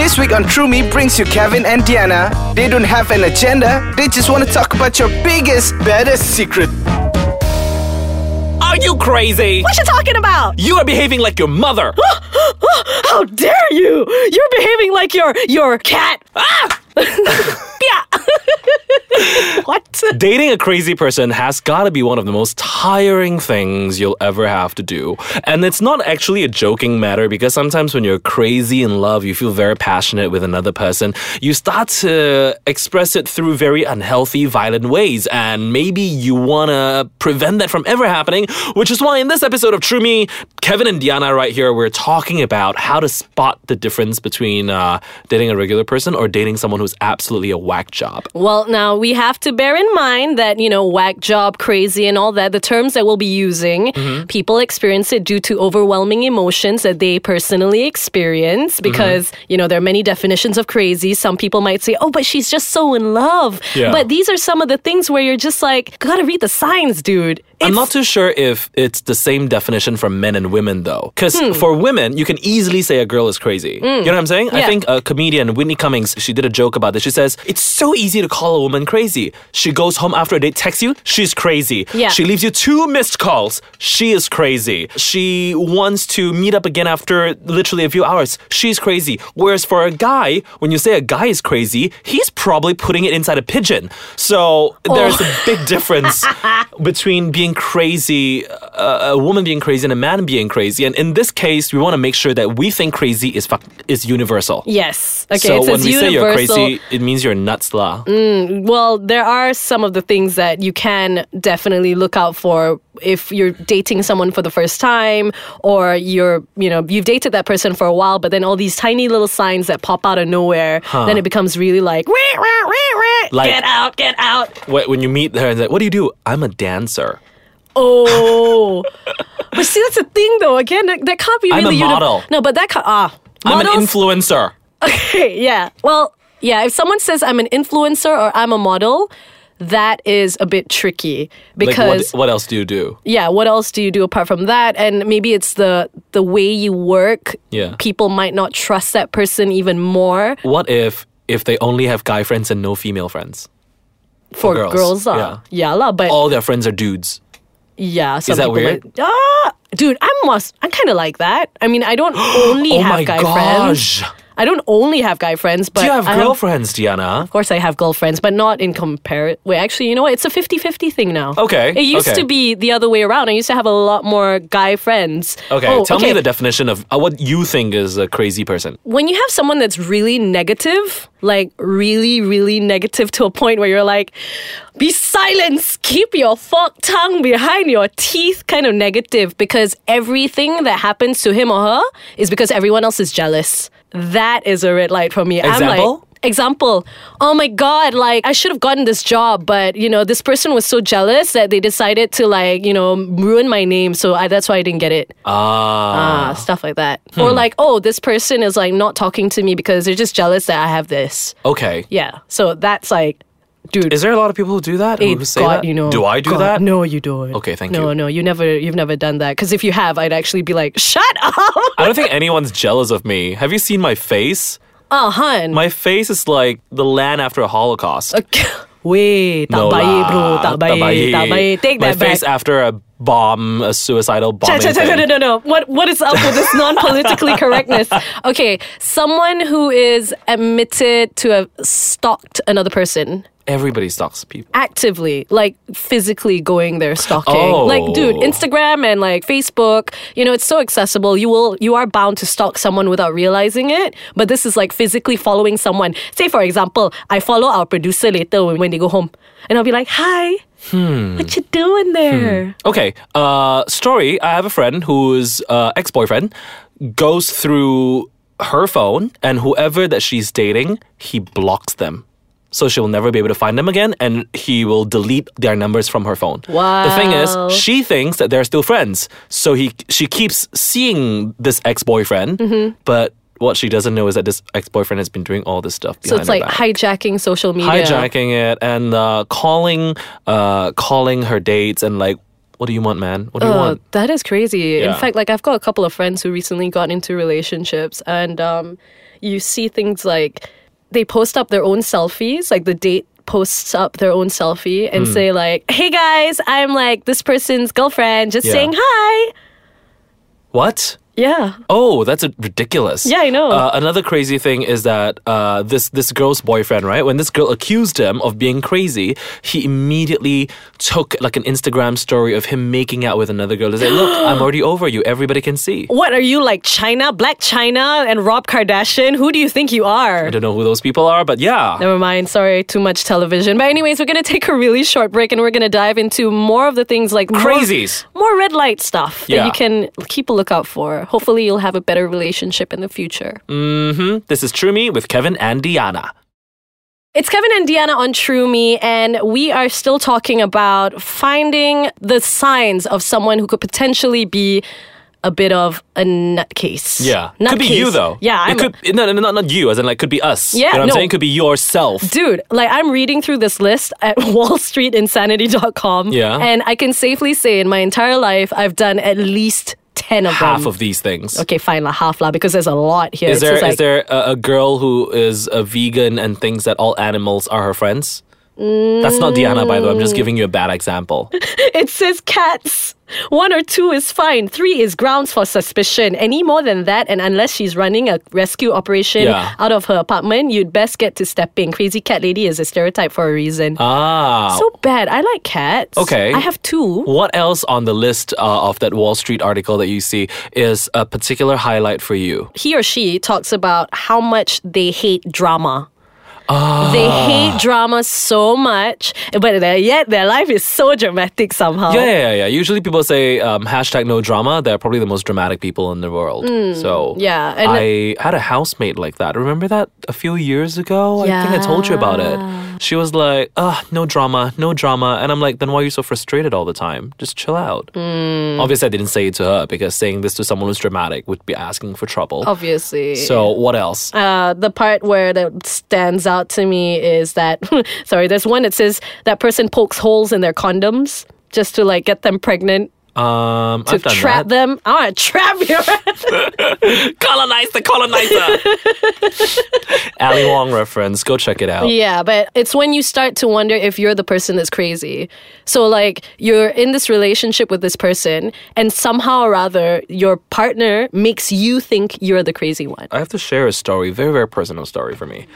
This week on True Me brings you Kevin and Diana. They don't have an agenda, they just want to talk about your biggest, baddest secret. Are you crazy? What you talking about? You are behaving like your mother. How dare you? You're behaving like your your cat. ah! Yeah. what? Dating a crazy person has got to be one of the most tiring things you'll ever have to do. And it's not actually a joking matter because sometimes when you're crazy in love, you feel very passionate with another person, you start to express it through very unhealthy, violent ways. And maybe you want to prevent that from ever happening, which is why in this episode of True Me, Kevin and Diana right here, we're talking about how to spot the difference between uh, dating a regular person or dating someone who's absolutely a whack job. Well, now we have to bear in mind that, you know, whack job, crazy, and all that, the terms that we'll be using, mm-hmm. people experience it due to overwhelming emotions that they personally experience mm-hmm. because, you know, there are many definitions of crazy. Some people might say, oh, but she's just so in love. Yeah. But these are some of the things where you're just like, gotta read the signs, dude. I'm not too sure if it's the same definition for men and women though. Because Hmm. for women, you can easily say a girl is crazy. You know what I'm saying? I think a comedian, Whitney Cummings, she did a joke about this. She says, It's so easy to call a woman crazy. She goes home after a date, texts you, she's crazy. Yeah. She leaves you two missed calls, she is crazy. She wants to meet up again after literally a few hours, she's crazy. Whereas for a guy, when you say a guy is crazy, he's probably putting it inside a pigeon. So there's a big difference between being crazy, uh, a woman being crazy, and a man being crazy. And in this case, we want to make sure that we think crazy is fuck is universal. Yes. Okay. so when we say you're crazy, it means you're nuts, lah. Well, there are some of the things that you can definitely look out for if you're dating someone for the first time or you're, you know, you've dated that person for a while, but then all these tiny little signs that pop out of nowhere, then it becomes really like, "Wah, wah, wah, Like- get out, get out. When you meet her and say, "What do you do?" I'm a dancer. Oh. but see, that's the thing though. Again, that, that can't be I'm a really uni- model. no, but that can't, ah. I'm an influencer. Okay, yeah. Well, yeah, if someone says I'm an influencer or I'm a model, that is a bit tricky Like, because what, what else do you do? yeah, what else do you do apart from that? And maybe it's the the way you work. Yeah. People might not trust that person even more What if if they only have guy friends and no female friends? for girls, girls. uh, yeah. yeah, lah, but All their friends are dudes. Yeah, some that people weird? might- ah, dude, I'm almost, I'm kind of like that. I mean, I don't only Oh have guy gosh. friends. I don't only have guy friends, but Do you have I girlfriends, Diana? Of course, I have girlfriends, but not in compare. Wait, actually, you know what? It's a 50 50 thing now. Okay, It used okay. to be the other way around. I used to have a lot more guy friends. Okay, Oh, tell me the definition of uh, what you think is a crazy person. When you have someone that's really negative, like really, really negative to a point where you're like, be silent, keep your fork tongue behind your teeth, kind of negative, because everything that happens to him or her is because everyone else is jealous. That is a red light for me. I'm Example? like, Example, oh my god, like I should have gotten this job, but you know, this person was so jealous that they decided to like, you know, ruin my name, so I, that's why I didn't get it. Ah. Ah, stuff like that. Or like, oh, this person is like not talking to me because they're just jealous that I have this. okay. Yeah. So that's like, dude. Is there a lot of people who do that? Who say God, that? you know. Do I do God, that? No, you don't. Okay, thank no, you. No, no, you never, you've never done that. Because if you have, I'd actually be like, shut up. I don't think anyone's jealous of me. Have you seen my face? oh, hun. My face is like the land after a Holocaust. Okay. Wait, tak No baik, bro. lah, Tak baik, tak baik. Take My that back. face after a bomb, a suicidal cha, cha, no, no, no. What, what is up with this non-politically correctness? Okay, someone who is admitted to have stalked another person Everybody stalks people. actively, like physically going there stalking. Oh. Like, dude, Instagram and like Facebook, you know, it's so accessible. You will, you are bound to stalk someone without realizing it. But this is like physically following someone. Say, for example, I follow our producer later when, when they go home, and I'll be like, "Hi, Hmm. what you doing there?" Okay, uh, story. I have a friend whose uh, ex boyfriend goes through her phone, and whoever that she's dating, he blocks them. So she'll never be able to find them again, and he will delete their numbers from her phone. Wow. The thing is, she thinks that they're still friends, so he she keeps seeing this ex boyfriend, Mm-hmm. but what she doesn't know is that this ex boyfriend has been doing all this stuff. So it's like back hijacking social media. hijacking it and uh, calling uh, calling her dates and like What do you want, man? What do you Uh, want? that is crazy. In fact, like I've got a couple of friends who recently got into relationships, and um, you see things like they post up their own selfies, like the date posts up their own selfie and Hmm. say like, "Hey guys, I'm like this person's girlfriend, just Yeah. saying hi." What? Yeah. Oh, that's a, ridiculous. Yeah, I know. Uh, another crazy thing is that uh, this this girl's boyfriend, right? When this girl accused him of being crazy, he immediately took like an Instagram story of him making out with another girl to say, "Look, I'm already over you. Everybody can see." What are you like China, Blac Chyna, and Rob Kardashian? Who do you think you are? I don't know who those people are, but yeah. Never mind. Sorry, too much television. But anyways, we're gonna take a really short break and we're gonna dive into more of the things like more- Crazies. more, red light stuff that Yeah. you can keep a lookout for. Hopefully, you'll have a better relationship in the future. Mm-hmm. This is True Me with Kevin and Diana. It's Kevin and Diana on True Me, and we are still talking about finding the signs of someone who could potentially be a bit of a nutcase. Yeah. nutcase. could be you though. Yeah, I'm it could no, no, no, not, not you, as in like could be us. Yeah, You know what I'm no. saying? Could be yourself. Dude, like I'm reading through this list at wallstreetinsanity.com. Yeah. And I can safely say in my entire life, I've done at least 10 of Half them. of these things. Okay, fine, la half la, because there's a lot here. Is there is like- there a, a girl who is a vegan and thinks that all animals are her friends? That's not Diana, by the way. I'm just giving you a bad example. It says cats. One or two is fine. Three is grounds for suspicion. Any more than that, and unless she's running a rescue operation Yeah. out of her apartment, you'd best get to stepping. Crazy cat lady is a stereotype for a reason. Ah. so bad. I like cats. Okay. I have two. what else on the list uh, of that Wall Street article that you see is a particular highlight for you? he or she talks about how much they hate drama. Ah. They hate drama so much, but yet their life is so dramatic somehow. Yeah, yeah, yeah. Usually people say um, hashtag no drama. They're probably the most dramatic people in the world. so Mm, yeah, and- I had a housemate like that. Remember that a few years ago? I think I told you about it. She was like, "Ah, no drama, no drama," and I'm like, "Then why are you so frustrated all the time? Just chill out." Mm. Obviously, I didn't say it to her because saying this to someone who's dramatic would be asking for trouble. Obviously. So what else? uh, the part where that stands out to me is that sorry, there's one that says that person pokes holes in their condoms just to like get them pregnant Um, to I've done trap that. them. I want to trap you. Colonize the colonizer. Ali Wong reference. Go check it out. yeah, but it's when you start to wonder if you're the person that's crazy. So like you're in this relationship with this person, and somehow or other your partner makes you think you're the crazy one. I have to share a story, very, very personal story for me.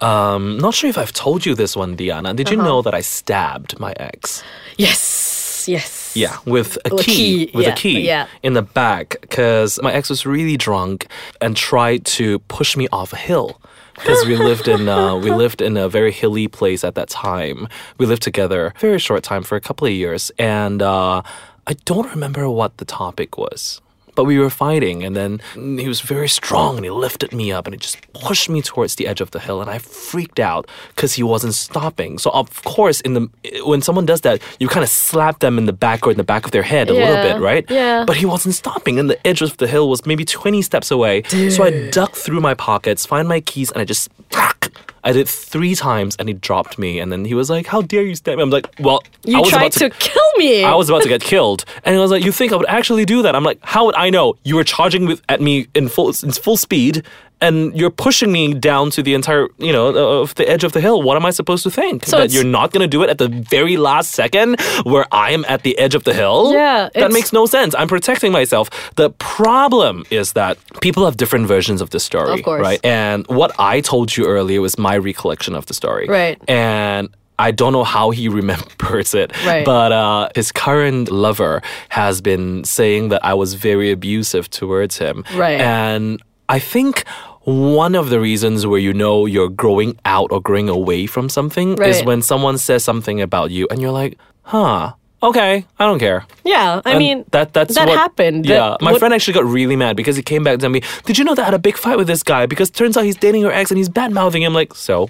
Um, not sure if I've told you this one, Diana. Did you Uh-huh. know that I stabbed my ex? Yes, yes. Yeah, with a With key, key, with yeah, a key yeah. in the back, because my ex was really drunk and tried to push me off a hill. Because we lived in uh, we lived in a very hilly place at that time. We lived together very short time for a couple of years, and uh, I don't remember what the topic was. But we were fighting, and then he was very strong, and he lifted me up, and he just pushed me towards the edge of the hill, and I freaked out because he wasn't stopping. So of course, in the when someone does that, you kind of slap them in the back or in the back of their head a little bit, right? yeah. But he wasn't stopping, and the edge of the hill was maybe twenty steps away. So I ducked through my pockets, find my keys, and I just. I did three times and he dropped me and then he was like, How dare you stab me? I'm like, Well, I You was tried about to kill me. I was about to get killed, and he was like, "You think I would actually do that?" I'm like, "How would I know? You were charging with, at me in full in full speed, and you're pushing me down to the entire, you know, uh, of the edge of the hill. What am I supposed to think? So that you're not going to do it at the very last second where I am at the edge of the hill? Yeah, that makes no sense. I'm protecting myself. The problem is that people have different versions of the story, Of course. right? And what I told you earlier was my recollection of the story, Right. And I don't know how he remembers it, Right. but uh, his current lover has been saying that I was very abusive towards him. Right. And I think one of the reasons where you know you're growing out or growing away from something is when someone says something about you and you're like, huh. Okay, I don't care. yeah, I And mean that that's that what, happened. Yeah, That- my what- friend actually got really mad because he came back to me. Did you know that I had a big fight with this guy because turns out he's dating your ex and he's bad mouthing him? Like so.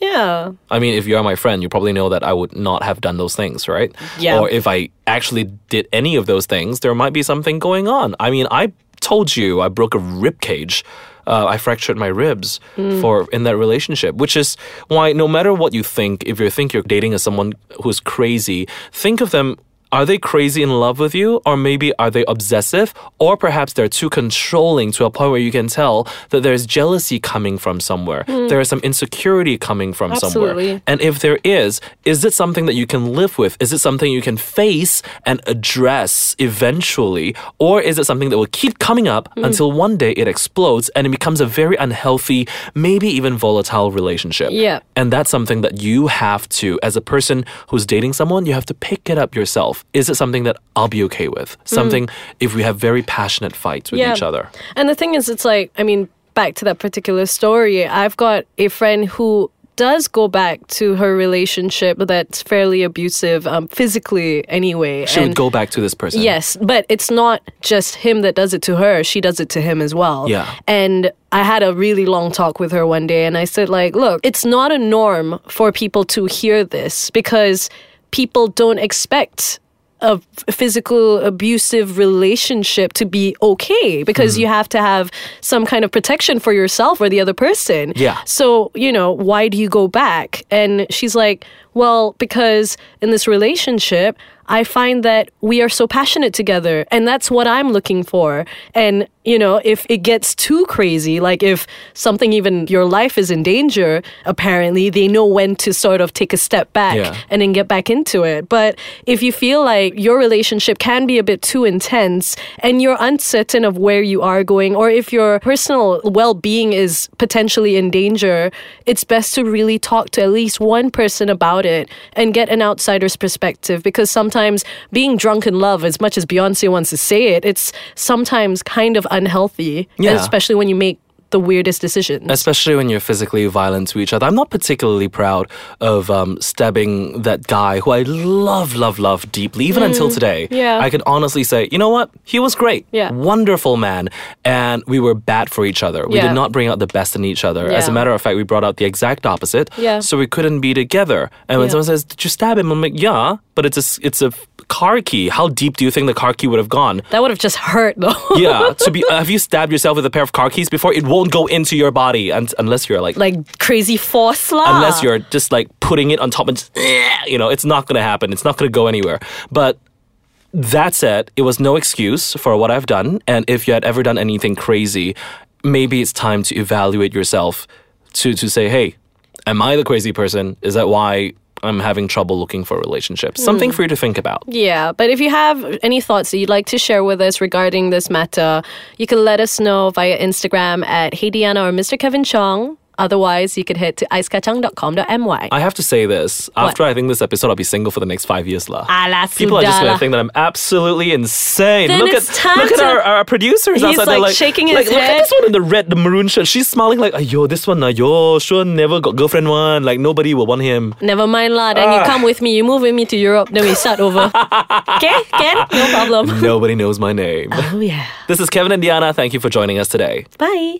yeah. I mean, if you're my friend, you probably know that I would not have done those things, right? Yeah. Or if I actually did any of those things, there might be something going on. I mean, I told you I broke a rib cage. Uh, I fractured my ribs Mm. for in that relationship, which is why no matter what you think, if you think you're dating someone who's crazy, think of them Are they crazy in love with you? Or maybe are they obsessive? Or perhaps they're too controlling to a point where you can tell that there's jealousy coming from somewhere. There is some insecurity coming from somewhere. Hmm. And if there is, is it something that you can live with? Is it something you can face and address eventually? Or is it something that will keep coming up Hmm. until one day it explodes and it becomes a very unhealthy, maybe even volatile relationship? Yeah. And that's something that you have to, as a person who's dating someone, you have to pick it up yourself. Is it something that I'll be okay with? Something if we have very passionate fights with. Yeah. each other. And the thing is, it's like, I mean, back to that particular story, I've got a friend who does go back to her relationship that's fairly abusive um, physically anyway. She would go back to this person. Yes, but it's not just him that does it to her. She does it to him as well. Yeah. And I had a really long talk with her one day and I said like, look, it's not a norm for people to hear this because people don't expect a physical abusive relationship to be okay because you mm-hmm. have to have some kind of protection for yourself or the other person. Yeah. So, you know, why do you go back? And she's like, well, because in this relationship, I find that we are so passionate together and that's what I'm looking for. And, you know, if it gets too crazy, like if something even your life is in danger, apparently they know when to sort of take a step back Yeah. and then get back into it. But if you feel like your relationship can be a bit too intense and you're uncertain of where you are going, or if your personal well being is potentially in danger, it's best to really talk to at least one person about it and get an outsider's perspective because sometimes being drunk in love, as much as Beyonce wants to say it, it's sometimes kind of unhealthy, Yeah. especially when you make the weirdest decisions. Especially when you're physically violent to each other. I'm not particularly proud of um, stabbing that guy who I love, love, love deeply, even until today. Mm, yeah. I can honestly say, you know what? He was great. Yeah. Wonderful man. And we were bad for each other. We Yeah. did not bring out the best in each other. Yeah. As a matter of fact, we brought out the exact opposite. Yeah. So we couldn't be together. And when someone says, Did you stab him? I'm like, Yeah, but it's a, it's a car key. How deep do you think the car key would have gone? that would have just hurt though. yeah, to be uh, have you stabbed yourself with a pair of car keys before? It won't go into your body un- unless you're like, like crazy force lah. unless you're just like putting it on top and just, you know, it's not gonna happen. It's not gonna go anywhere. But that said, it was no excuse for what I've done. And if you had ever done anything crazy, maybe it's time to evaluate yourself to to say, hey, am I the crazy person? Is that why I'm having trouble looking for relationships? Something hmm. for you to think about. Yeah, but if you have any thoughts that you'd like to share with us regarding this matter, you can let us know via Instagram at Hey Diana or Mr. Kevin Chong. Otherwise, you could head to icekachang.com.my. I have to say this. After I think this episode, I'll be single for the next five years, lah. Ala People are just gonna think that I'm absolutely insane. Then look at look at our, our producers He's, outside. Like, like shaking his like, Look at head. this one in the red, the maroon shirt. She's smiling like, yo, this one, yo, sure never got girlfriend one. Like nobody will want him. Never mind lah. Then Ah. you come with me. You move with me to Europe. Then we start over. okay, Ken? No problem. Nobody knows my name. Oh yeah. This is Kevin and Diana. Thank you for joining us today. Bye.